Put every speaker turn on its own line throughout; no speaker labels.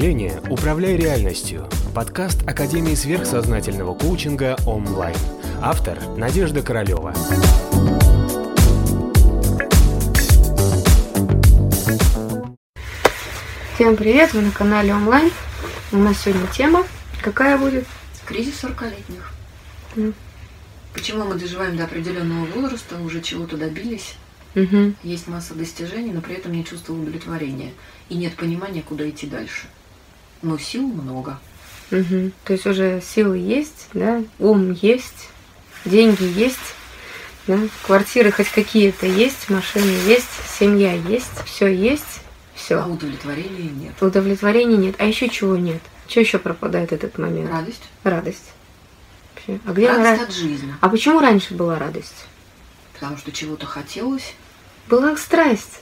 мышления «Управляй реальностью» – подкаст Академии сверхсознательного коучинга онлайн. Автор – Надежда Королева.
Всем привет, вы на канале онлайн. У нас сегодня тема. Какая будет?
Кризис 40-летних.
М.
Почему мы доживаем до определенного возраста, уже чего-то добились,
Угу.
есть масса достижений, но при этом нет чувства удовлетворения и нет понимания, куда идти дальше. Но сил много.
Угу. То есть уже силы есть, да, ум есть, деньги есть, да, квартиры хоть какие-то есть, машины есть, семья есть, все есть,
А
все.
удовлетворения нет.
Удовлетворения нет. А еще чего нет? Что еще пропадает этот момент?
Радость.
Радость. Вообще. А где она
Радость
ра-
от жизни.
А почему раньше была радость?
Потому что чего-то хотелось.
Была страсть,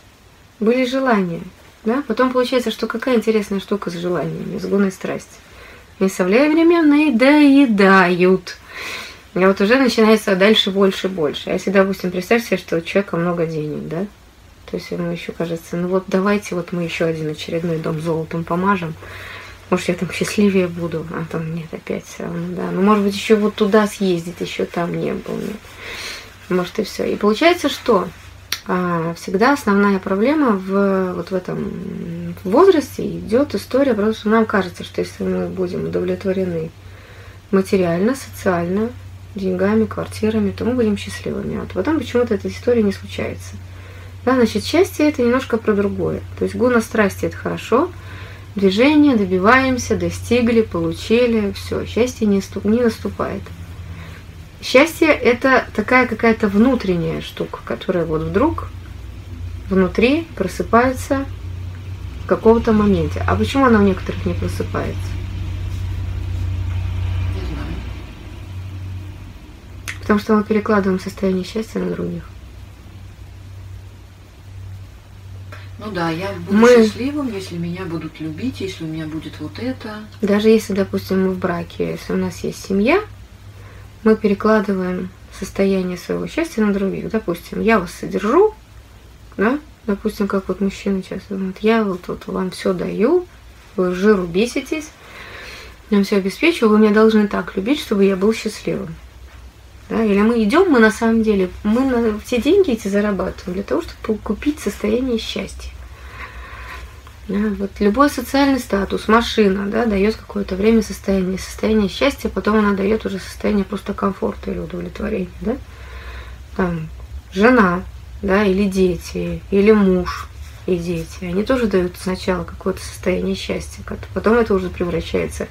были желания. Да? Потом получается, что какая интересная штука с желаниями, с гуной страсти. И современные доедают. И вот уже начинается дальше больше больше. А если, допустим, представьте себе, что у человека много денег, да? То есть ему еще кажется, ну вот давайте вот мы еще один очередной дом золотом помажем. Может, я там счастливее буду, а там нет, опять все равно, да. Ну, может быть, еще вот туда съездить, еще там не был, нет. Может, и все. И получается, что всегда основная проблема в вот в этом возрасте идет история, потому что нам кажется, что если мы будем удовлетворены материально, социально, деньгами, квартирами, то мы будем счастливыми. А вот потом почему-то эта история не случается. Да, значит, счастье это немножко про другое. То есть гуна страсти это хорошо, движение, добиваемся, достигли, получили, все, счастье не, не наступает. Счастье это такая какая-то внутренняя штука, которая вот вдруг внутри просыпается в каком-то моменте. А почему она у некоторых не просыпается?
Не знаю.
Потому что мы перекладываем состояние счастья на других.
Ну да, я буду
Мы-
счастливым, если меня будут любить, если у меня будет вот это.
Даже если, допустим, мы в браке, если у нас есть семья, мы перекладываем состояние своего счастья на других. Допустим, я вас содержу, да, допустим, как вот мужчины часто думают, я вот, вот вам все даю, вы жиру беситесь, я вам все обеспечиваю, вы меня должны так любить, чтобы я был счастливым. Да? Или мы идем, мы на самом деле, мы на, все деньги эти зарабатываем для того, чтобы купить состояние счастья. Да, вот любой социальный статус, машина, да, дает какое-то время состояние, состояние счастья, потом она дает уже состояние просто комфорта или удовлетворения, да. Там жена, да, или дети, или муж и дети, они тоже дают сначала какое-то состояние счастья, потом это уже превращается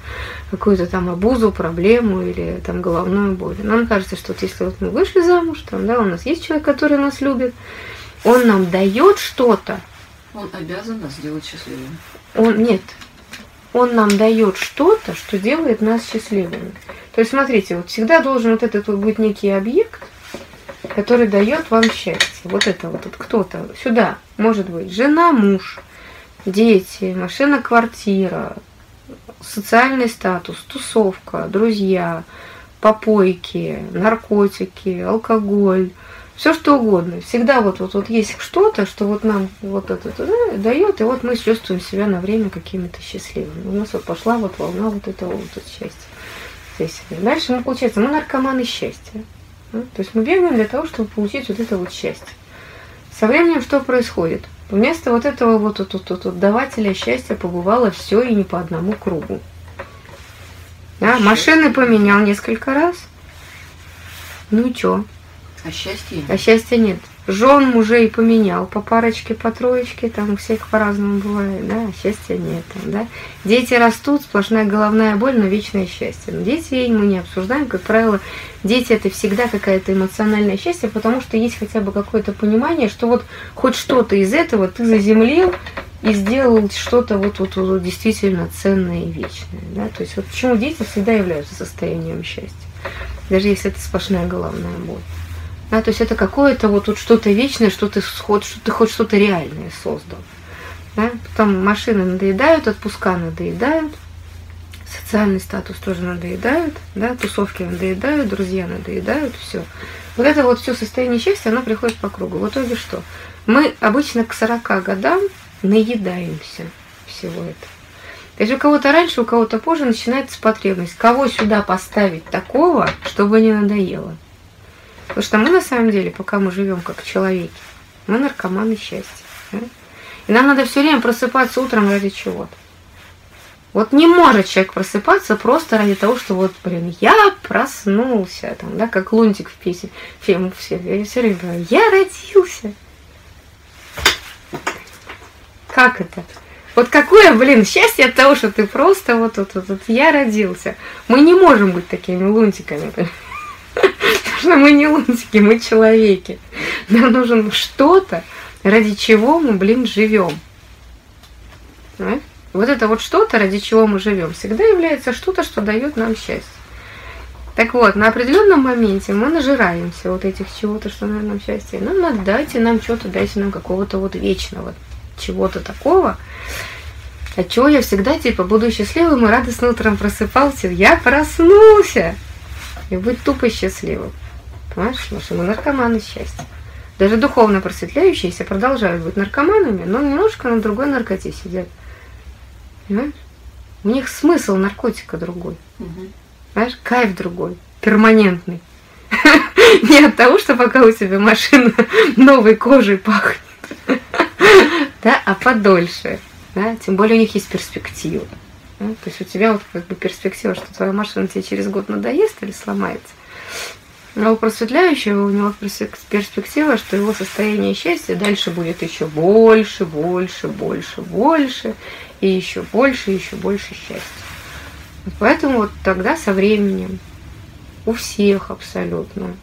в какую-то там обузу, проблему или там головную боль. Нам кажется, что вот если вот мы вышли замуж, там, да, у нас есть человек, который нас любит, он нам дает что-то,
Он обязан нас сделать счастливыми.
он нет. Он нам дает что-то, что делает нас счастливыми. То есть, смотрите, вот всегда должен вот этот вот быть некий объект, который дает вам счастье. Вот это вот, вот кто-то сюда может быть жена, муж, дети, машина, квартира, социальный статус, тусовка, друзья, попойки, наркотики, алкоголь, все что угодно. Всегда вот, вот, вот есть что-то, что вот нам вот это да, дает, и вот мы чувствуем себя на время какими-то счастливыми. У нас вот пошла вот волна вот этого вот от счастья. Здесь. Дальше, ну, получается, мы наркоманы счастья. Ну, То есть мы бегаем для того, чтобы получить вот это вот счастье. Со временем что происходит? Вместо вот этого вот, вот, вот, вот, вот давателя счастья побывало все и не по одному кругу. Да, машины поменял несколько раз. Ну и чё?
А счастье
А счастья нет. Жен мужей поменял по парочке, по троечке, там у всех по-разному бывает, да, а счастья нет, да. Дети растут, сплошная головная боль, но вечное счастье. Но детей мы не обсуждаем, как правило, дети это всегда какое-то эмоциональное счастье, потому что есть хотя бы какое-то понимание, что вот хоть что-то из этого ты заземлил и сделал что-то вот, вот, вот действительно ценное и вечное, да. То есть вот почему дети всегда являются состоянием счастья, даже если это сплошная головная боль. Да, то есть это какое-то вот, вот что-то вечное, что ты, сход, что ты хоть что-то реальное создал. Да? Потом машины надоедают, отпуска надоедают, социальный статус тоже надоедают, да, тусовки надоедают, друзья надоедают, все. Вот это вот все состояние счастья, оно приходит по кругу. В итоге что? Мы обычно к 40 годам наедаемся всего этого. То есть у кого-то раньше, у кого-то позже начинается потребность. Кого сюда поставить такого, чтобы не надоело? Потому что мы на самом деле, пока мы живем как человеки, мы наркоманы счастья. Да? И нам надо все время просыпаться утром ради чего-то. Вот не может человек просыпаться просто ради того, что вот, блин, я проснулся, там, да, как Лунтик в песне, фильм, все, я все время говорю, я родился. Как это? Вот какое, блин, счастье от того, что ты просто вот, вот, вот, вот я родился. Мы не можем быть такими лунтиками. Потому что мы не лунтики, мы человеки. Нам нужно что-то, ради чего мы, блин, живем. Понимаешь? Вот это вот что-то, ради чего мы живем, всегда является что-то, что дает нам счастье. Так вот, на определенном моменте мы нажираемся вот этих чего-то, что дает нам счастье. Нам надо дайте нам что-то, дайте нам какого-то вот вечного, чего-то такого, от чего я всегда типа буду счастливым и радостно утром просыпался. Я проснулся! И быть тупо счастливым. Понимаешь? Потому что мы наркоманы счастья. Даже духовно просветляющиеся продолжают быть наркоманами, но немножко на другой наркоте сидят. Понимаешь? У них смысл наркотика другой. Угу. Понимаешь? Кайф другой. Перманентный. Не от того, что пока у тебя машина новой кожей пахнет. Да, а подольше. Да? Тем более у них есть перспектива. Да? То есть у тебя вот как бы перспектива, что твоя машина тебе через год надоест или сломается. А у просветляющего у него перспектива, что его состояние счастья дальше будет еще больше, больше, больше, больше, и еще больше, еще больше счастья. Поэтому вот тогда со временем у всех абсолютно,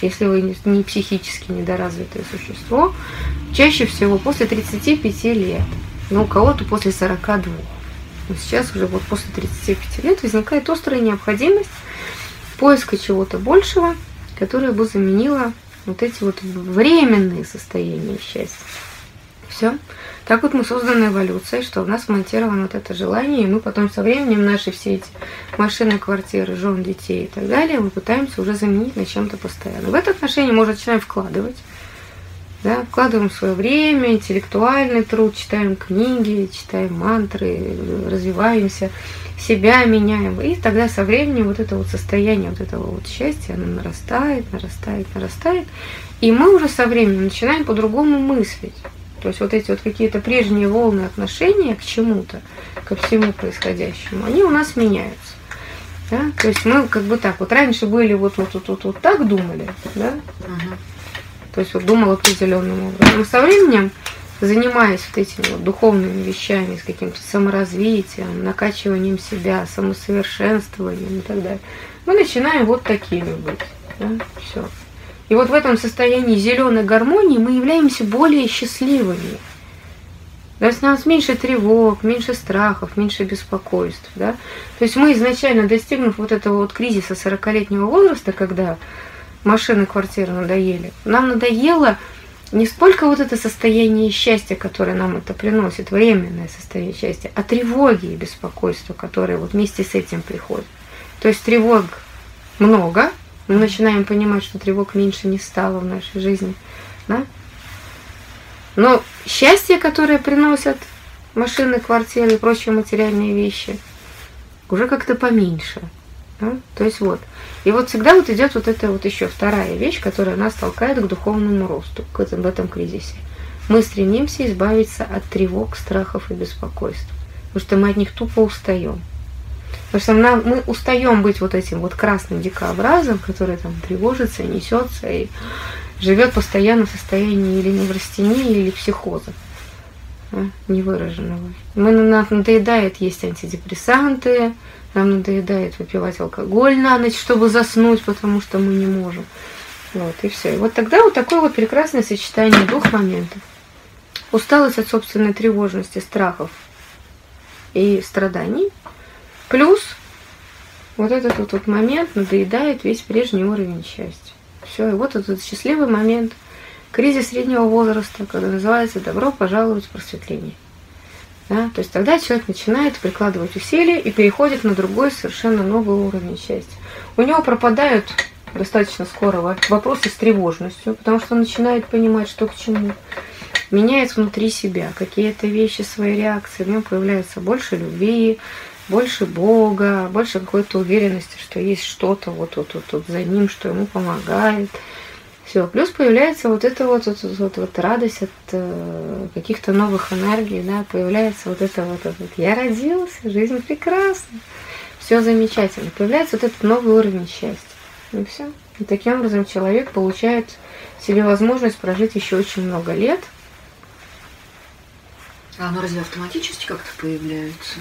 если вы не психически недоразвитое существо, чаще всего после 35 лет, но у кого-то после 42. Но сейчас уже вот после 35 лет возникает острая необходимость поиска чего-то большего – которая бы заменила вот эти вот временные состояния счастья. Все. Так вот мы созданы эволюцией, что у нас монтировано вот это желание, и мы потом со временем наши все эти машины, квартиры, жен, детей и так далее, мы пытаемся уже заменить на чем-то постоянно. В это отношение мы начинаем вкладывать. Да, вкладываем свое время, интеллектуальный труд, читаем книги, читаем мантры, развиваемся, себя меняем. И тогда со временем вот это вот состояние вот этого вот счастья, оно нарастает, нарастает, нарастает. И мы уже со временем начинаем по-другому мыслить. То есть вот эти вот какие-то прежние волны отношения к чему-то, ко всему происходящему, они у нас меняются. Да? То есть мы как бы так, вот раньше были вот вот вот вот, так думали, да? Угу. То есть вот думал определенным образом. Но со временем занимаясь вот этими вот духовными вещами, с каким-то саморазвитием, накачиванием себя, самосовершенствованием и так далее, мы начинаем вот такими быть. Да? Все. И вот в этом состоянии зеленой гармонии мы являемся более счастливыми. То есть у нас меньше тревог, меньше страхов, меньше беспокойств. Да? То есть мы изначально, достигнув вот этого вот кризиса 40-летнего возраста, когда машины, квартиры надоели, нам надоело не столько вот это состояние счастья, которое нам это приносит, временное состояние счастья, а тревоги и беспокойства, которые вот вместе с этим приходят. То есть тревог много, мы начинаем понимать, что тревог меньше не стало в нашей жизни. Да? Но счастье, которое приносят машины, квартиры и прочие материальные вещи, уже как-то поменьше. Да? То есть вот. И вот всегда вот идет вот эта вот еще вторая вещь, которая нас толкает к духовному росту к этом, в этом кризисе. Мы стремимся избавиться от тревог, страхов и беспокойств. Потому что мы от них тупо устаем. Потому что нам, мы устаем быть вот этим вот красным дикообразом, который там тревожится, несется и живет постоянно в состоянии или неврастении, или психоза невыраженного. Мы, нам надоедает есть антидепрессанты, нам надоедает выпивать алкоголь на ночь, чтобы заснуть, потому что мы не можем. Вот, и все. И вот тогда вот такое вот прекрасное сочетание двух моментов. Усталость от собственной тревожности, страхов и страданий. Плюс вот этот вот, вот момент надоедает весь прежний уровень счастья. Все, и вот этот счастливый момент, кризис среднего возраста, когда называется «добро пожаловать в просветление». Да? То есть тогда человек начинает прикладывать усилия и переходит на другой совершенно новый уровень счастья. У него пропадают достаточно скоро вопросы с тревожностью, потому что он начинает понимать, что к чему. меняет внутри себя какие-то вещи, свои реакции, в нем появляется больше любви, больше Бога, больше какой-то уверенности, что есть что-то вот тут вот, вот, за ним, что ему помогает. Все. Плюс появляется вот эта вот, вот, вот, вот радость от э, каких-то новых энергий, да, появляется вот это вот, вот, я родился, жизнь прекрасна, все замечательно. Появляется вот этот новый уровень счастья. И все. И таким образом человек получает себе возможность прожить еще очень много лет.
А оно разве автоматически как-то появляется?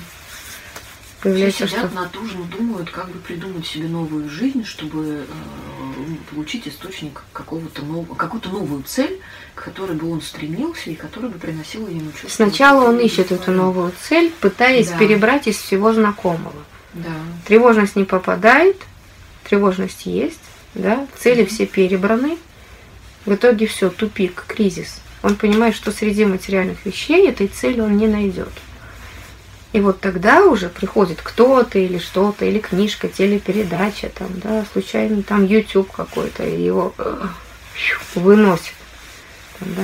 Появляется,
Все сидят
что
натужно, думают, как бы придумать себе новую жизнь, чтобы э, получить источник какого-то нового, какую-то новую цель, к которой бы он стремился и которая бы приносила ему чувство.
сначала он ищет эту новую цель, пытаясь
Да.
перебрать из всего знакомого.
Да.
Тревожность не попадает, тревожность есть, да, цели все перебраны. В итоге все, тупик, кризис. Он понимает, что среди материальных вещей этой цели он не найдет. И вот тогда уже приходит кто-то или что-то, или книжка, телепередача, там, да, случайно там YouTube какой-то, его э, выносит. Там, да.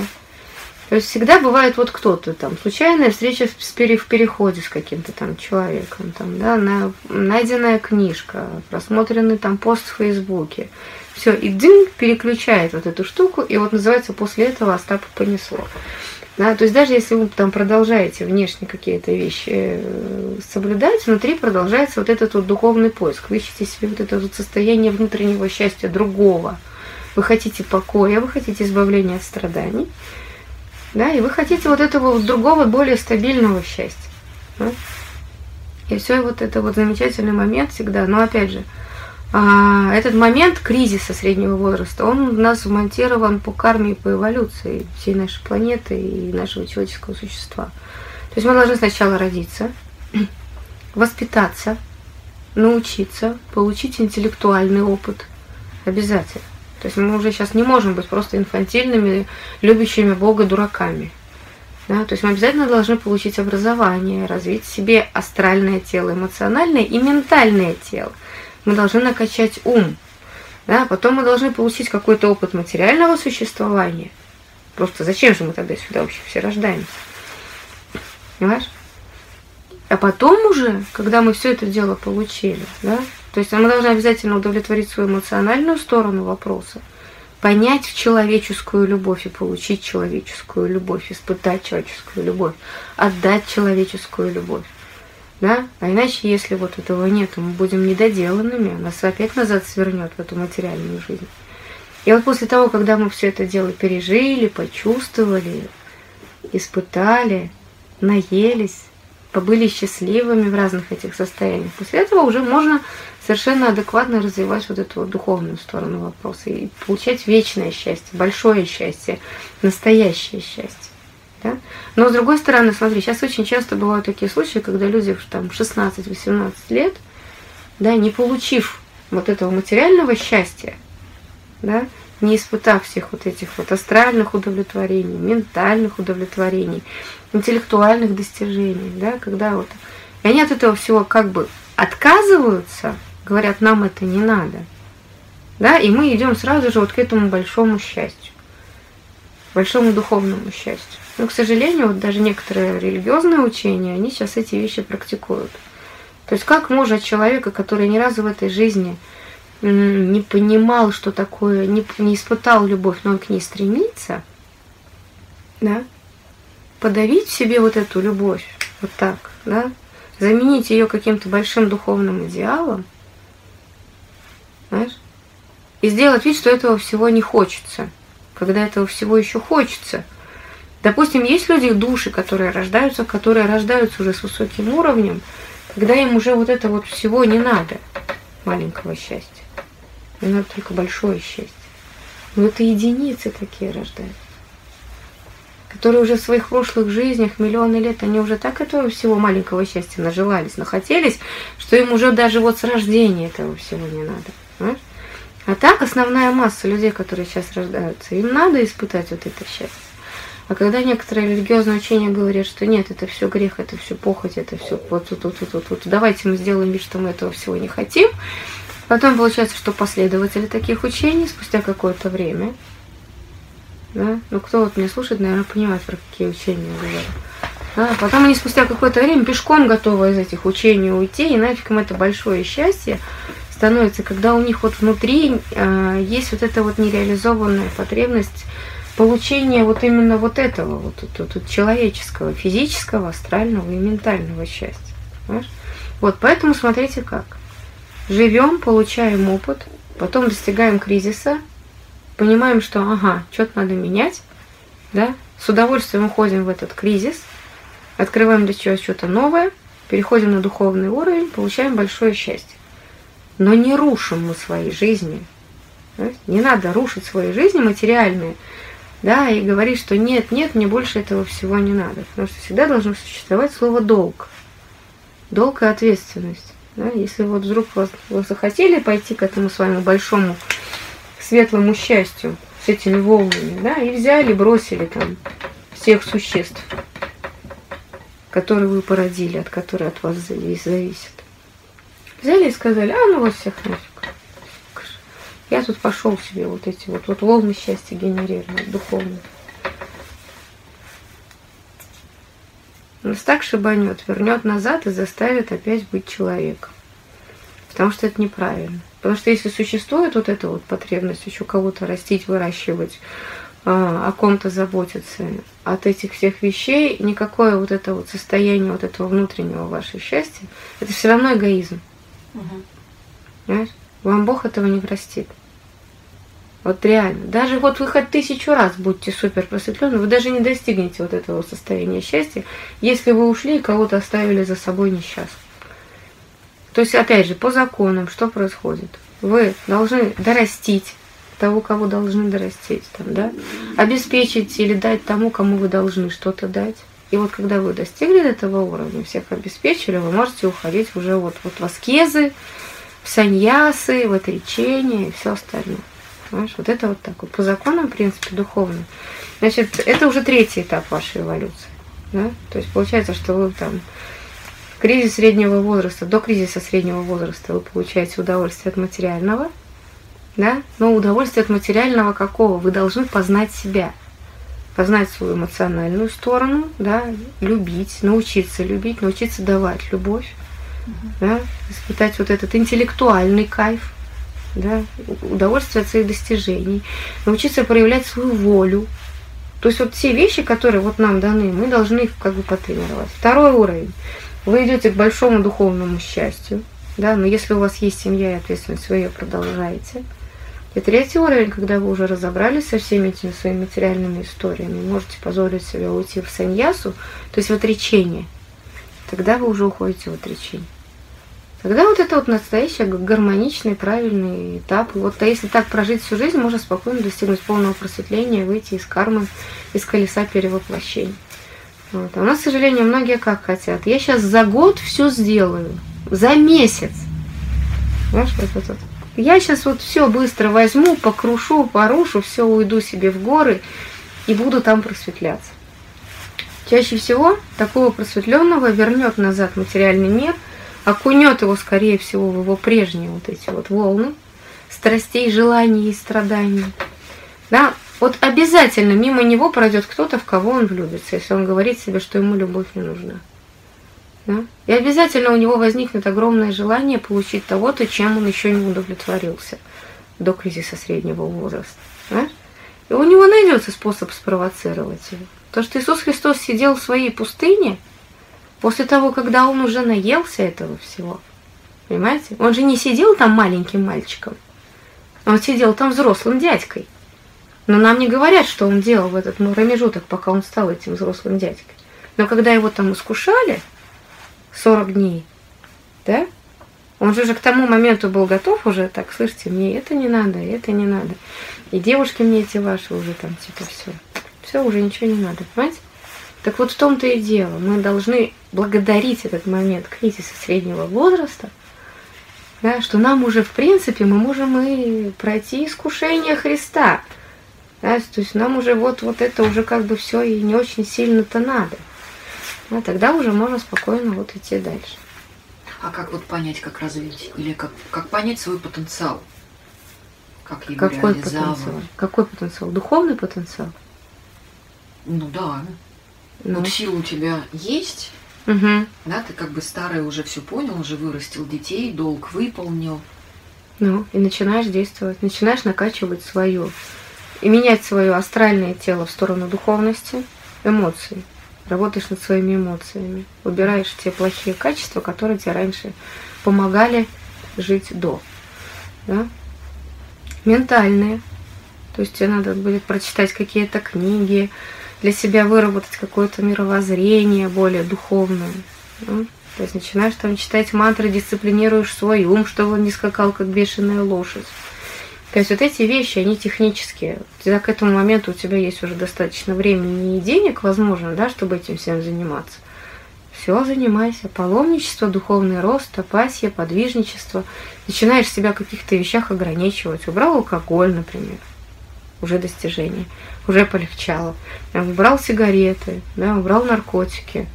То есть всегда бывает вот кто-то там, случайная встреча в, в переходе с каким-то там человеком, там, да, на, найденная книжка, просмотренный там пост в Фейсбуке. Все, и дынь переключает вот эту штуку, и вот называется после этого Остапа понесло. Да, то есть даже если вы там продолжаете внешне какие-то вещи э, соблюдать, внутри продолжается вот этот вот духовный поиск. Вы ищете себе вот это вот состояние внутреннего счастья другого. Вы хотите покоя, вы хотите избавления от страданий. Да, и вы хотите вот этого вот другого, более стабильного счастья. да. И все вот это вот замечательный момент всегда. Но опять же, а, этот момент кризиса среднего возраста, он в нас вмонтирован по карме и по эволюции всей нашей планеты и нашего человеческого существа. То есть мы должны сначала родиться, воспитаться, научиться, получить интеллектуальный опыт. Обязательно. То есть мы уже сейчас не можем быть просто инфантильными, любящими Бога дураками. Да? То есть мы обязательно должны получить образование, развить в себе астральное тело, эмоциональное и ментальное тело. Мы должны накачать ум. Да? Потом мы должны получить какой-то опыт материального существования. Просто зачем же мы тогда сюда вообще все рождаемся? Понимаешь? А потом уже, когда мы все это дело получили, да, то есть мы должны обязательно удовлетворить свою эмоциональную сторону вопроса, понять человеческую любовь и получить человеческую любовь, испытать человеческую любовь, отдать человеческую любовь. Да? А иначе, если вот этого нет, мы будем недоделанными, нас опять назад свернет в эту материальную жизнь. И вот после того, когда мы все это дело пережили, почувствовали, испытали, наелись, побыли счастливыми в разных этих состояниях. После этого уже можно совершенно адекватно развивать вот эту вот духовную сторону вопроса и получать вечное счастье, большое счастье, настоящее счастье. Да? Но с другой стороны, смотри, сейчас очень часто бывают такие случаи, когда люди в там, 16-18 лет, да, не получив вот этого материального счастья, да, не испытав всех вот этих вот астральных удовлетворений, ментальных удовлетворений, интеллектуальных достижений, да, когда вот и они от этого всего как бы отказываются, говорят, нам это не надо, да, и мы идем сразу же вот к этому большому счастью, большому духовному счастью. Но, к сожалению, вот даже некоторые религиозные учения, они сейчас эти вещи практикуют. То есть как может человека, который ни разу в этой жизни не понимал, что такое, не, не испытал любовь, но он к ней стремится, да, подавить в себе вот эту любовь, вот так, да, заменить ее каким-то большим духовным идеалом, знаешь, и сделать вид, что этого всего не хочется, когда этого всего еще хочется. Допустим, есть люди, души, которые рождаются, которые рождаются уже с высоким уровнем, когда им уже вот это вот всего не надо, маленького счастья. Им надо только большое счастье. Но это единицы такие рождаются которые уже в своих прошлых жизнях, миллионы лет, они уже так этого всего маленького счастья нажелались, нахотелись, что им уже даже вот с рождения этого всего не надо. Понимаешь? А так основная масса людей, которые сейчас рождаются, им надо испытать вот это счастье. А когда некоторые религиозные учения говорят, что нет, это все грех, это все похоть, это все вот тут, вот, вот, вот, вот, давайте мы сделаем вид, что мы этого всего не хотим. Потом получается, что последователи таких учений спустя какое-то время Да? Ну, кто вот меня слушает, наверное, понимает, про какие учения я говорю. Да? Потом они спустя какое-то время пешком готовы из этих учений уйти, и нафиг им это большое счастье становится, когда у них вот внутри э, есть вот эта вот нереализованная потребность получения вот именно вот этого, вот, вот, вот человеческого, физического, астрального и ментального счастья. Понимаешь? Вот, поэтому смотрите как. Живем, получаем опыт, потом достигаем кризиса, понимаем, что ага, что-то надо менять, да, с удовольствием уходим в этот кризис, открываем для чего что-то новое, переходим на духовный уровень, получаем большое счастье. Но не рушим мы свои жизни. Не надо рушить свои жизни материальные, да, и говорить, что нет, нет, мне больше этого всего не надо. Потому что всегда должно существовать слово долг. Долг и ответственность. Да? Если вот вдруг вас, вы захотели пойти к этому своему большому светлому счастью с этими волнами, да, и взяли, бросили там всех существ, которые вы породили, от которых от вас зависят. Взяли и сказали, а ну вас всех нафиг. Я тут пошел себе вот эти вот, вот волны счастья генерировать, духовные. Нас так шибанет, вернет назад и заставит опять быть человеком. Потому что это неправильно. Потому что если существует вот эта вот потребность еще кого-то растить, выращивать, а, о ком-то заботиться, от этих всех вещей, никакое вот это вот состояние вот этого внутреннего вашего счастья, это все равно эгоизм. Угу. Понимаешь? Вам Бог этого не простит. Вот реально. Даже вот вы хоть тысячу раз будьте супер просветлены, вы даже не достигнете вот этого состояния счастья, если вы ушли и кого-то оставили за собой несчастным. То есть, опять же, по законам, что происходит? Вы должны дорастить того, кого должны дорастить, там, да? обеспечить или дать тому, кому вы должны что-то дать. И вот когда вы достигли этого уровня, всех обеспечили, вы можете уходить уже вот, вот в аскезы, саньясы, в отречение и все остальное. Понимаешь? Вот это вот так вот. По законам, в принципе, духовно. Значит, это уже третий этап вашей эволюции. Да? То есть получается, что вы там в кризис среднего возраста, до кризиса среднего возраста вы получаете удовольствие от материального, да? Но удовольствие от материального какого? Вы должны познать себя, познать свою эмоциональную сторону, да, любить, научиться любить, научиться давать любовь, да, испытать вот этот интеллектуальный кайф, да, удовольствие от своих достижений, научиться проявлять свою волю. То есть вот все вещи, которые вот нам даны, мы должны их как бы потренировать. Второй уровень. Вы идете к большому духовному счастью, да, но если у вас есть семья и ответственность, вы ее продолжаете. И третий уровень, когда вы уже разобрались со всеми этими своими материальными историями, можете позволить себе уйти в саньясу, то есть в отречение, тогда вы уже уходите в отречение. Тогда вот это вот настоящий гармоничный, правильный этап. Вот а если так прожить всю жизнь, можно спокойно достигнуть полного просветления, выйти из кармы, из колеса перевоплощений. Вот. А у нас, к сожалению, многие как хотят. Я сейчас за год все сделаю. За месяц. Знаешь, вот вот. Я сейчас вот все быстро возьму, покрушу, порушу, все уйду себе в горы и буду там просветляться. Чаще всего такого просветленного вернет назад материальный мир – окунет его, скорее всего, в его прежние вот эти вот волны страстей, желаний и страданий. Да, вот обязательно мимо него пройдет кто-то, в кого он влюбится, если он говорит себе, что ему любовь не нужна. Да? И обязательно у него возникнет огромное желание получить того-то, чем он еще не удовлетворился до кризиса среднего возраста. Да? И у него найдется способ спровоцировать его. То, что Иисус Христос сидел в своей пустыне – После того, когда он уже наелся этого всего. Понимаете? Он же не сидел там маленьким мальчиком. Он сидел там взрослым дядькой. Но нам не говорят, что он делал в этот промежуток, пока он стал этим взрослым дядькой. Но когда его там искушали 40 дней, да, он же, же к тому моменту был готов уже, так, слышите, мне это не надо, это не надо. И девушки мне эти ваши уже там, типа, все. Все, уже ничего не надо, понимаете? Так вот в том-то и дело. Мы должны благодарить этот момент кризиса среднего возраста, да, что нам уже, в принципе, мы можем и пройти искушение Христа. Да, то есть нам уже вот, вот это уже как бы все и не очень сильно-то надо. Да, тогда уже можно спокойно вот идти дальше.
А как вот понять, как развить? Или как, как понять свой потенциал?
Как его Какой потенциал? Какой потенциал? Духовный потенциал?
Ну да.
Ну.
Вот сила у тебя есть,
Угу.
да, ты как бы старый уже все понял, уже вырастил детей, долг выполнил.
Ну, и начинаешь действовать, начинаешь накачивать свое. И менять свое астральное тело в сторону духовности, эмоций. Работаешь над своими эмоциями. Убираешь те плохие качества, которые тебе раньше помогали жить до. Да? Ментальные. То есть тебе надо будет прочитать какие-то книги, для себя выработать какое-то мировоззрение более духовное. да. То есть начинаешь там читать мантры, дисциплинируешь свой ум, чтобы он не скакал, как бешеная лошадь. То есть вот эти вещи, они технические. Когда к этому моменту у тебя есть уже достаточно времени и денег, возможно, да, чтобы этим всем заниматься. Все, занимайся. Паломничество, духовный рост, апасия, подвижничество. Начинаешь себя в каких-то вещах ограничивать. Убрал алкоголь, например. Уже достижение. Уже полегчало. Там, убрал сигареты, да, убрал наркотики.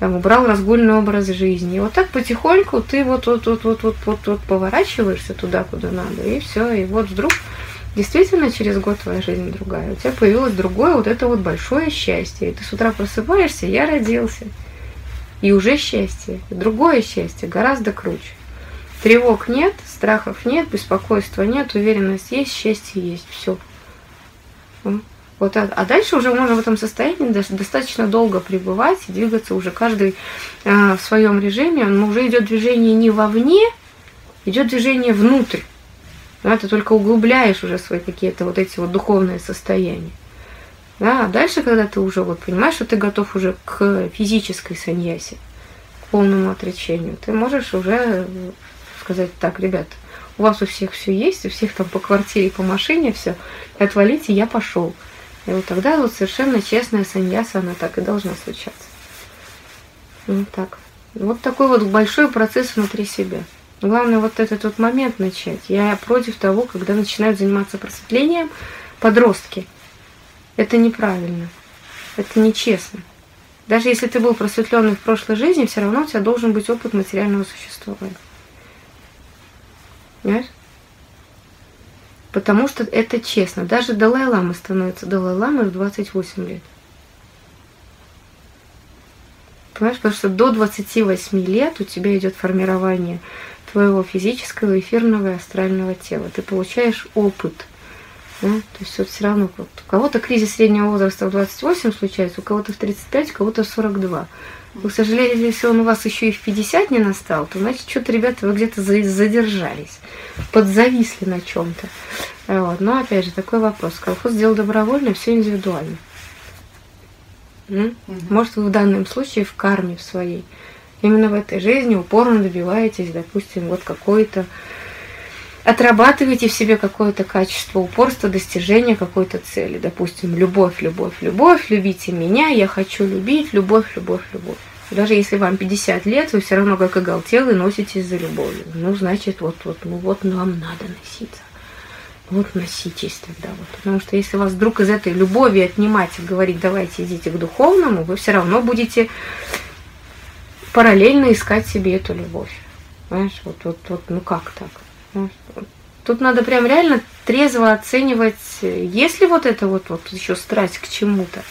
Там, убрал разгульный образ жизни. И вот так потихоньку ты вот вот вот вот вот вот, вот поворачиваешься туда, куда надо. И все. И вот вдруг действительно через год твоя жизнь другая. У тебя появилось другое вот это вот большое счастье. И ты с утра просыпаешься, я родился. И уже счастье. Другое счастье, гораздо круче. Тревог нет, страхов нет, беспокойства нет, уверенность есть, счастье есть. Все. Вот, а, а дальше уже можно в этом состоянии дос- достаточно долго пребывать и двигаться уже каждый э, в своем режиме. Но уже идет движение не вовне, идет движение внутрь. Да, ты только углубляешь уже свои какие-то вот эти вот духовные состояния. Да, а дальше, когда ты уже вот понимаешь, что ты готов уже к физической саньясе, к полному отречению, ты можешь уже э, сказать, так, ребят, у вас у всех все есть, у всех там по квартире, по машине все, отвалите, я пошел. И вот тогда вот совершенно честная саньяса, она так и должна случаться. Вот так. Вот такой вот большой процесс внутри себя. Главное вот этот вот момент начать. Я против того, когда начинают заниматься просветлением подростки. Это неправильно. Это нечестно. Даже если ты был просветленный в прошлой жизни, все равно у тебя должен быть опыт материального существования. Понимаешь? Потому что это честно. Даже Далай-Лама становится Далай-Ламой в 28 лет. Понимаешь, потому что до 28 лет у тебя идет формирование твоего физического, эфирного и астрального тела. Ты получаешь опыт. Да? То есть вот все равно вот, у кого-то кризис среднего возраста в 28 случается, у кого-то в 35, у кого-то в 42. Но, к сожалению, если он у вас еще и в 50 не настал, то значит, что-то, ребята, вы где-то за- задержались, подзависли на чем-то. Вот. Но опять же, такой вопрос. Колхоз сделал добровольно, все индивидуально. Может, вы в данном случае в карме в своей, именно в этой жизни упорно добиваетесь, допустим, вот какой-то отрабатываете в себе какое-то качество упорства, достижения какой-то цели. Допустим, любовь, любовь, любовь, любите меня, я хочу любить, любовь, любовь, любовь. Даже если вам 50 лет, вы все равно как оголтелый носитесь за любовью. Ну, значит, вот, вот, ну вот нам надо носиться. Вот носитесь тогда вот. Потому что если вас вдруг из этой любови отнимать и говорить, давайте идите к духовному, вы все равно будете параллельно искать себе эту любовь. Понимаешь, вот, вот, вот, ну как так? Тут надо прям реально трезво оценивать, есть ли вот это вот, вот еще страсть к чему-то,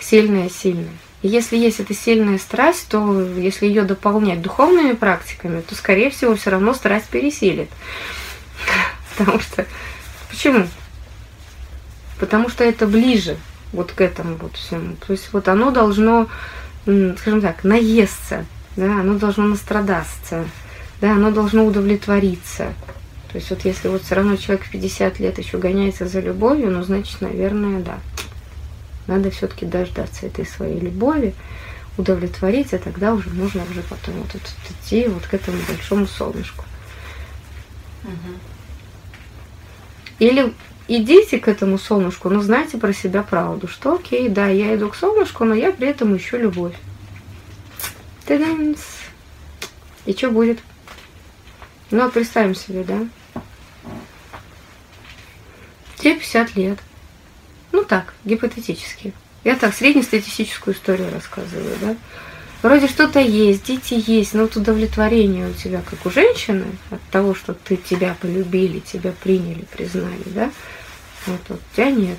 сильная-сильная. Если есть эта сильная страсть, то если ее дополнять духовными практиками, то, скорее всего, все равно страсть пересилит. Потому что... Почему? Потому что это ближе вот к этому вот всему. То есть вот оно должно, скажем так, наесться, да, оно должно настрадаться, да, оно должно удовлетвориться. То есть вот если вот все равно человек в 50 лет еще гоняется за любовью, ну, значит, наверное, да. Надо все-таки дождаться этой своей любови, удовлетворить, а тогда уже можно уже потом вот тут идти вот к этому большому солнышку.
Мгм.
Или идите к этому солнышку, но знайте про себя правду, что окей, да, я иду к солнышку, но я при этом ищу любовь. Та-дамс. И что будет? Ну, вот представим себе, да? Тебе 50 лет. Ну так, гипотетически. Я так среднестатистическую историю рассказываю, да? Вроде что-то есть, дети есть, но вот удовлетворение у тебя, как у женщины, от того, что ты тебя полюбили, тебя приняли, признали, да? Вот, вот тебя нет.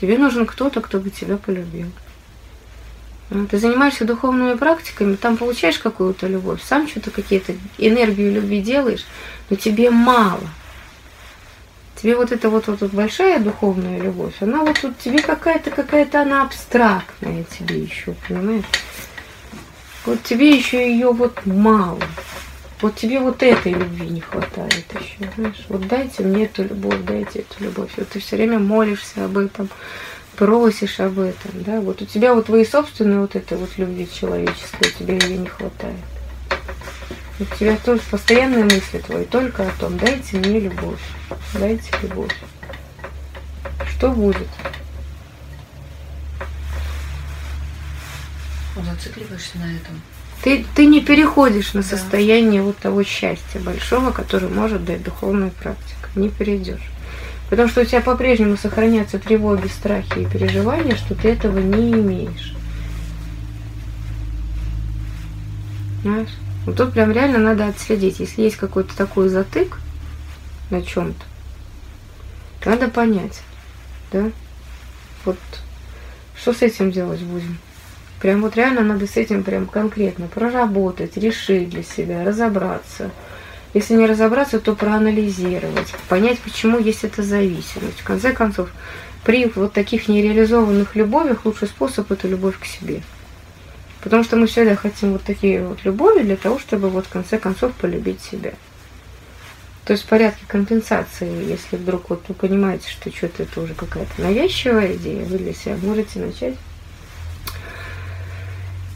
Тебе нужен кто-то, кто бы тебя полюбил. Ну, ты занимаешься духовными практиками, там получаешь какую-то любовь, сам что-то какие-то энергию любви делаешь, но тебе мало. Тебе вот эта вот, вот, вот большая духовная любовь, она вот, вот тебе какая-то, какая-то она абстрактная тебе еще, понимаешь? Вот тебе еще ее вот мало. Вот тебе вот этой любви не хватает еще, знаешь. Вот дайте мне эту любовь, дайте эту любовь. Вот ты все время молишься об этом, просишь об этом, да. Вот у тебя вот твои собственные вот этой вот любви человеческой, тебе ее не хватает. У тебя только постоянные мысли твои только о том, дайте мне любовь, дайте любовь. Что будет?
Зацикливаешься на этом.
Ты, ты не переходишь на состояние вот того счастья большого, которое может дать духовная практика. Не перейдешь. Потому что у тебя по-прежнему сохраняются тревоги, страхи и переживания, что ты этого не имеешь. Знаешь? Вот тут прям реально надо отследить. Если есть какой-то такой затык на чем-то, надо понять, да? Вот что с этим делать будем? Прям вот реально надо с этим прям конкретно проработать, решить для себя, разобраться. Если не разобраться, то проанализировать, понять, почему есть эта зависимость. В конце концов, при вот таких нереализованных любовях лучший способ – это любовь к себе. Потому что мы всегда хотим вот такие вот любови для того, чтобы вот в конце концов полюбить себя. То есть в порядке компенсации, если вдруг вот вы понимаете, что что-то это уже какая-то навязчивая идея, вы для себя можете начать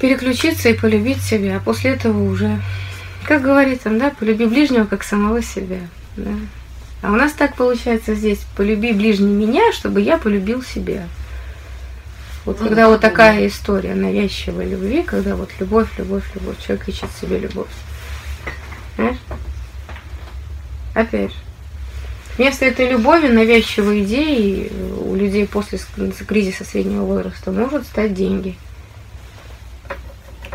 переключиться и полюбить себя, а после этого уже, как говорится, да, полюби ближнего как самого себя. Да. А у нас так получается здесь, полюби ближний меня, чтобы я полюбил себя. Вот ну, когда вот такая история навязчивой любви, когда вот любовь, любовь, любовь, человек ищет себе любовь. Знаешь? Опять же. Вместо этой любови, навязчивой идеи у людей после кризиса среднего возраста может стать деньги.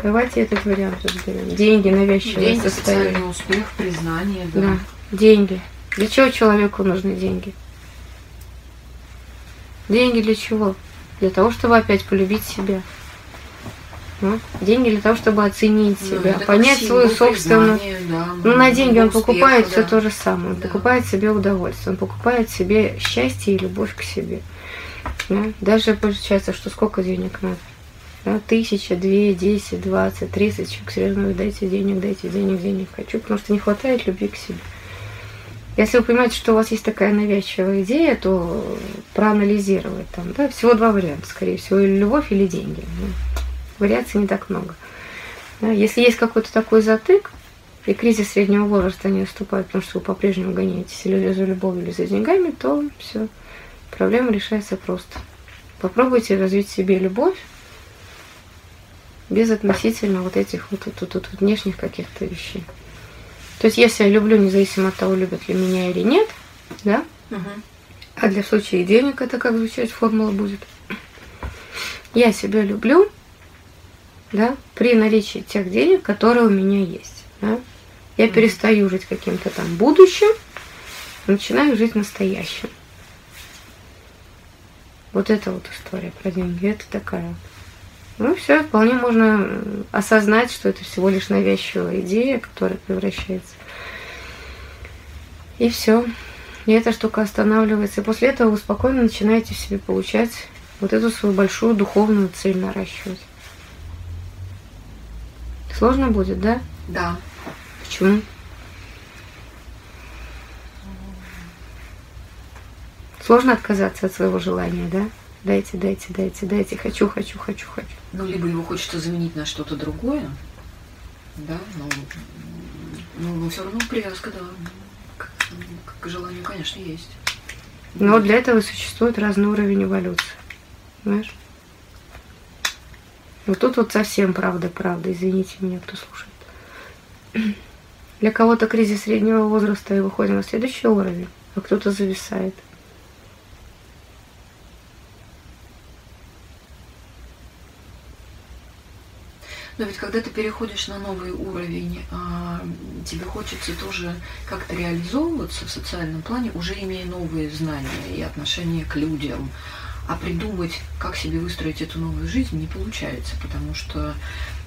Давайте этот вариант разберем. Деньги, навязчивое
деньги, состояние. успех, признание. Да.
да. Деньги. Для чего человеку нужны деньги? Деньги для чего? Для того, чтобы опять полюбить себя. Ну, деньги для того, чтобы оценить ну, себя, понять свою собственную. Да, ну, на деньги он покупает да. все то же самое. Он да. покупает себе удовольствие, он покупает себе счастье и любовь к себе. Да? Даже получается, что сколько денег надо? Да? Тысяча, две, десять, двадцать, тридцать. Человек серьезно, дайте денег, дайте денег, денег хочу, потому что не хватает любви к себе. Если вы понимаете, что у вас есть такая навязчивая идея, то проанализировать там, да, всего два варианта, скорее всего, или любовь, или деньги. Ну, вариаций не так много. Да, если есть какой-то такой затык, и кризис среднего возраста не наступает, потому что вы по-прежнему гоняетесь или за любовью, или за деньгами, то все, проблема решается просто. Попробуйте развить себе любовь без относительно вот этих вот, вот, вот, вот внешних каких-то вещей. То есть если я люблю, независимо от того, любят ли меня или нет, да? Угу. А для случая денег это как звучать формула будет. Я себя люблю, да, при наличии тех денег, которые у меня есть. Да? Я угу. перестаю жить каким-то там будущим, начинаю жить настоящим. Вот это вот история про деньги. Это такая ну, все, вполне можно осознать, что это всего лишь навязчивая идея, которая превращается. И все. И эта штука останавливается. И после этого вы спокойно начинаете в себе получать вот эту свою большую духовную цель наращивать. Сложно будет, да?
Да.
Почему? Сложно отказаться от своего желания, да? Дайте, дайте, дайте, дайте, хочу, хочу, хочу, хочу.
Ну, либо его хочется заменить на что-то другое, да, но, но, но все равно привязка, да, к, к желанию, конечно, есть.
Но для этого существует разный уровень эволюции, знаешь? Вот тут вот совсем правда, правда, извините меня, кто слушает. Для кого-то кризис среднего возраста и выходим на следующий уровень, а кто-то зависает.
Но ведь когда ты переходишь на новый уровень, а, тебе хочется тоже как-то реализовываться в социальном плане, уже имея новые знания и отношения к людям, А придумать, как себе выстроить эту новую жизнь, не получается, потому что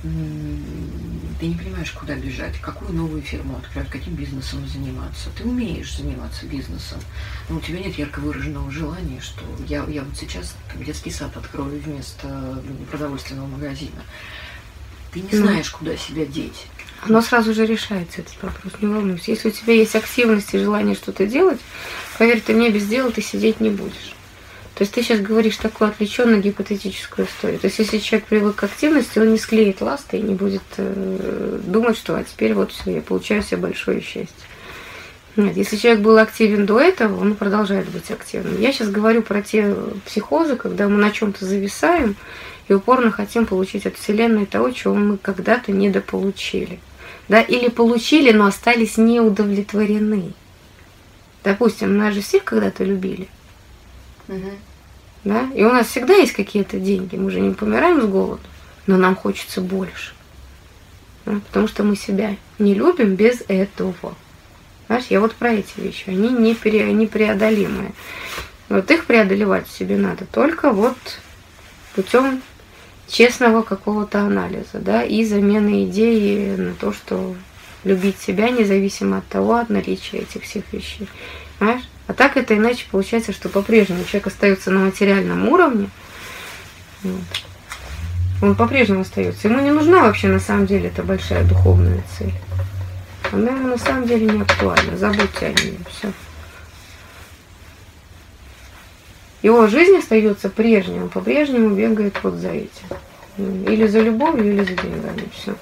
ты не понимаешь, куда бежать, какую новую фирму открыть, каким бизнесом заниматься. Ты умеешь заниматься бизнесом, но у тебя нет ярко выраженного желания, что я, я вот сейчас детский сад открою вместо продовольственного магазина. Ты не знаешь, куда себя деть.
Оно сразу же решается, этот вопрос, не волнуйся. Если у тебя есть активность и желание что-то делать, поверь, ты мне без дела ты сидеть не будешь. То есть ты сейчас говоришь такую отвлеченную гипотетическую историю. То есть если человек привык к активности, он не склеит ласты и не будет э, думать, что а теперь вот все, я получаю себе большое счастье. Нет, если человек был активен до этого, он продолжает быть активным. Я сейчас говорю про те психозы, когда мы на чем-то зависаем и упорно хотим получить от Вселенной того, чего мы когда-то недополучили да, или получили, но остались неудовлетворены. Допустим, нас же всех когда-то любили. Угу. Да? И у нас всегда есть какие-то деньги. Мы же не помираем с голоду, но нам хочется больше. Да? Потому что мы себя не любим без этого. Знаешь, я вот про эти вещи. Они не пере, непреодолимые. Вот их преодолевать себе надо только вот путем честного какого-то анализа, да, и замены идеи на то, что любить себя независимо от того, от наличия этих всех вещей. Понимаешь? А так это иначе получается, что по-прежнему человек остается на материальном уровне. Вот. Он по-прежнему остается. Ему не нужна вообще на самом деле эта большая духовная цель. Она ему на самом деле не актуальна. Забудьте о ней. Все. Его жизнь остается прежней, он по-прежнему бегает вот за этим. Или за любовью, или за деньгами. Все.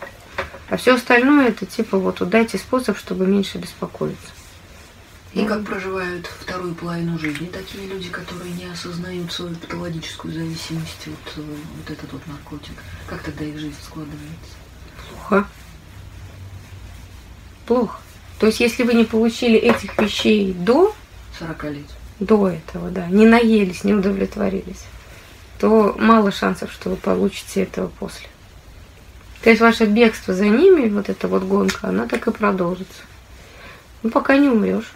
А все остальное это типа вот дайте способ, чтобы меньше беспокоиться.
И как проживают вторую половину жизни такие люди, которые не осознают свою патологическую зависимость от э, вот этот вот наркотик? Как тогда их жизнь складывается?
Плохо. Плохо. То есть, если вы не получили этих вещей до
40 лет,
до этого, да, не наелись, не удовлетворились, то мало шансов, что вы получите этого после. То есть ваше бегство за ними, вот эта вот гонка, она так и продолжится. Ну, пока не умрешь.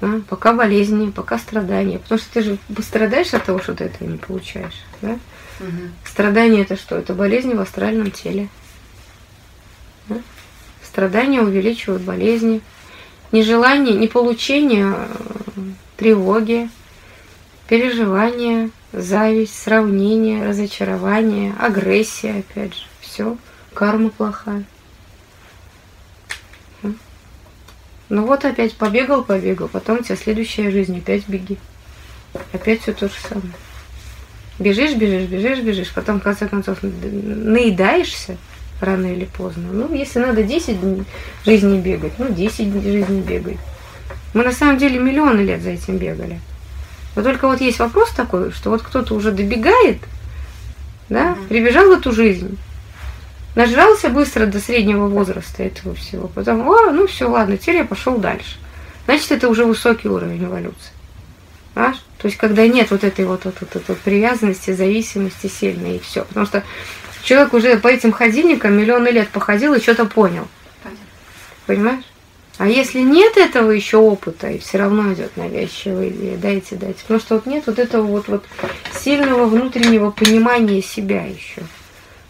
Да? Пока болезни, пока страдания. Потому что ты же страдаешь от того, что ты этого не получаешь. Да? Угу. Страдание это что? Это болезни в астральном теле. Да? Страдания увеличивают болезни. Нежелание, неполучение тревоги, переживания, зависть, сравнение, разочарование, агрессия, опять же, все, карма плохая. Ну вот опять побегал, побегал, потом у тебя следующая жизнь, опять беги. Опять все то же самое. Бежишь, бежишь, бежишь, бежишь, потом в конце концов наедаешься рано или поздно. Ну, если надо 10 жизней бегать, ну 10 жизней бегай. Мы на самом деле миллионы лет за этим бегали. Но только вот есть вопрос такой, что вот кто-то уже добегает, да, прибежал в эту жизнь, нажрался быстро до среднего возраста этого всего, потом, о, ну все, ладно, теперь я пошел дальше. Значит, это уже высокий уровень эволюции. Понимаешь? То есть, когда нет вот этой вот, вот, вот, вот привязанности, зависимости сильной и все. Потому что человек уже по этим ходильникам миллионы лет походил и что-то понял. Понимаешь? А если нет этого еще опыта, и все равно идет навязчивая идея, дайте, дайте. Потому что вот нет вот этого вот, вот сильного внутреннего понимания себя еще.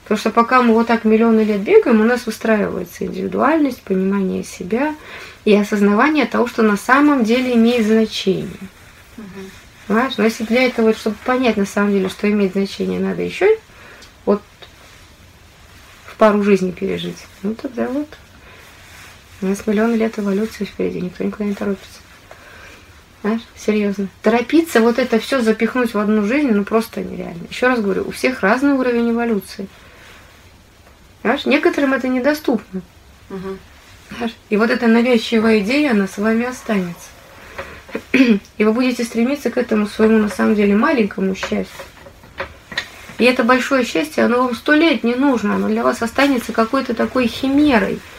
Потому что пока мы вот так миллионы лет бегаем, у нас выстраивается индивидуальность, понимание себя и осознавание того, что на самом деле имеет значение. Угу. Понимаешь? Но если для этого, чтобы понять на самом деле, что имеет значение, надо еще вот в пару жизней пережить, ну тогда вот у нас миллион лет эволюции впереди, никто никуда не торопится. Знаешь, серьезно. Торопиться, вот это все запихнуть в одну жизнь, ну просто нереально. Еще раз говорю, у всех разный уровень эволюции. Знаешь, некоторым это недоступно. Угу. Знаешь, и вот эта навязчивая идея, она с вами останется. И вы будете стремиться к этому своему, на самом деле, маленькому счастью. И это большое счастье, оно вам сто лет не нужно, оно для вас останется какой-то такой химерой –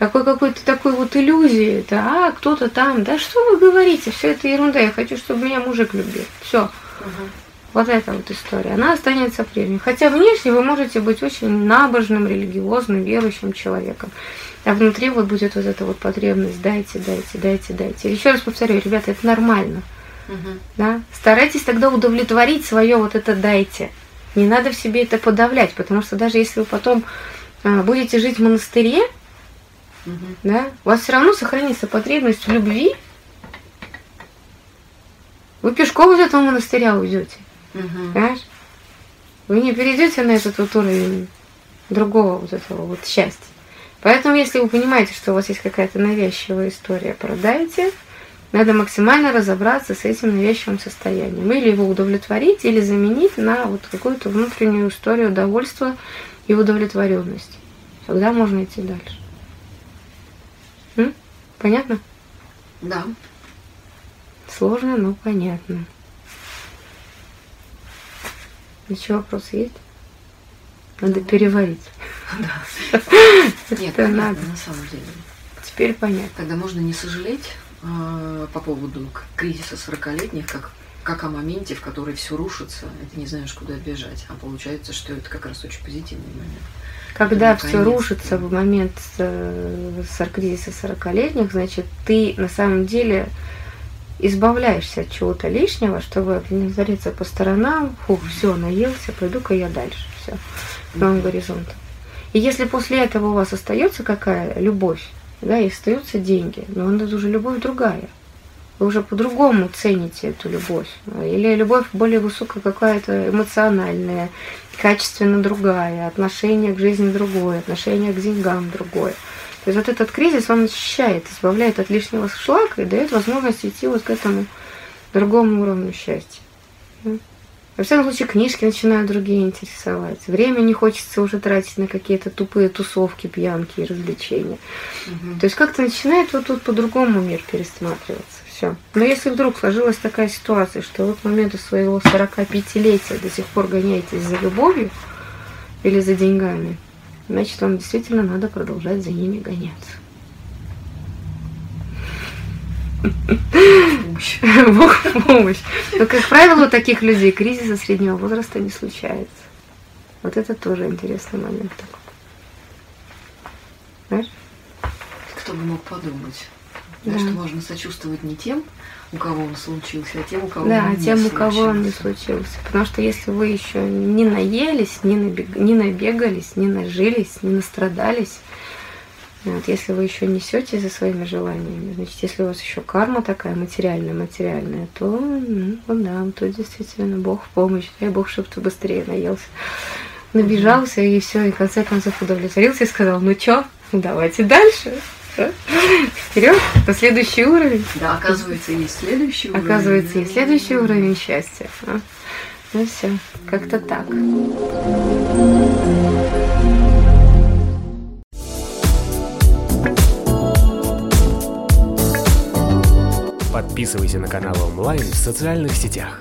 какой какой-то такой вот иллюзии, да, а кто-то там, да что вы говорите, все это ерунда, я хочу, чтобы меня мужик любил. Все. Угу. Вот эта вот история, она останется прежней. Хотя внешне вы можете быть очень набожным, религиозным, верующим человеком. А внутри вот будет вот эта вот потребность, дайте, дайте, дайте, дайте. Еще раз повторяю, ребята, это нормально.
Мгм.
Да? Старайтесь тогда удовлетворить свое вот это дайте. Не надо в себе это подавлять, потому что даже если вы потом а, будете жить в монастыре,
Мгм.
да, у вас все равно сохранится потребность в любви. Вы пешком из этого монастыря уйдете,
Мгм.
понимаешь? Вы не перейдете на этот вот уровень другого вот этого вот счастья. Поэтому, если вы понимаете, что у вас есть какая-то навязчивая история, продайте, надо максимально разобраться с этим навязчивым состоянием. Или его удовлетворить, или заменить на вот какую-то внутреннюю историю удовольствия и удовлетворенности. Тогда можно идти дальше. М? Понятно?
Да.
Сложно, но понятно. Еще вопрос есть? Надо переварить.
Нет,
Это надо.
на самом деле.
Теперь понятно.
Тогда можно не сожалеть э, по поводу кризиса 40-летних, как, как о моменте, в который все рушится, и ты не знаешь, куда бежать. А получается, что это как раз очень позитивный момент.
Когда все рушится в момент э, кризиса 40-летних, значит, ты на самом деле избавляешься от чего-то лишнего, чтобы не зариться по сторонам, фух, все, наелся, пойду-ка я дальше, все, новым горизонтом. И если после этого у вас остается какая любовь, да, и остаются деньги, но она уже любовь другая. Вы уже по-другому цените эту любовь. Или любовь более высокая какая-то эмоциональная, качественно другая, отношение к жизни другое, отношение к деньгам другое. То есть вот этот кризис, он очищает, избавляет от лишнего шлака и дает возможность идти вот к этому другому уровню счастья. Во всяком случае, книжки начинают другие интересовать. Время не хочется уже тратить на какие-то тупые тусовки, пьянки и развлечения.
Мгм.
То есть как-то начинает вот тут по-другому мир пересматриваться. Все. Но если вдруг сложилась такая ситуация, что вы к моменту своего 45-летия до сих пор гоняетесь за любовью или за деньгами, значит, вам действительно надо продолжать за ними гоняться.
Помощь.
Бог помощь. Но, как правило, у таких людей кризиса среднего возраста не случается. Вот это тоже интересный момент такой. Знаешь?
Кто бы мог подумать, да,
Да.
что можно сочувствовать не тем, у кого он случился, а тем, у кого
Да,
он не
тем, у кого он не
случился.
случился. Потому что если вы еще не наелись, не, набег- не набегались, не нажились, не настрадались, вот, если вы еще несете за своими желаниями, значит, если у вас еще карма такая материальная, материальная, то, ну, вот да, то действительно Бог в помощь. Дай Бог, чтобы ты быстрее наелся. Набежался и все, и в конце концов удовлетворился и сказал, ну чё, давайте дальше. Вперед, на следующий уровень.
Да, оказывается, есть следующий уровень.
Оказывается, и следующий уровень счастья. а. Ну все, как-то так.
Подписывайся на канал онлайн в социальных сетях.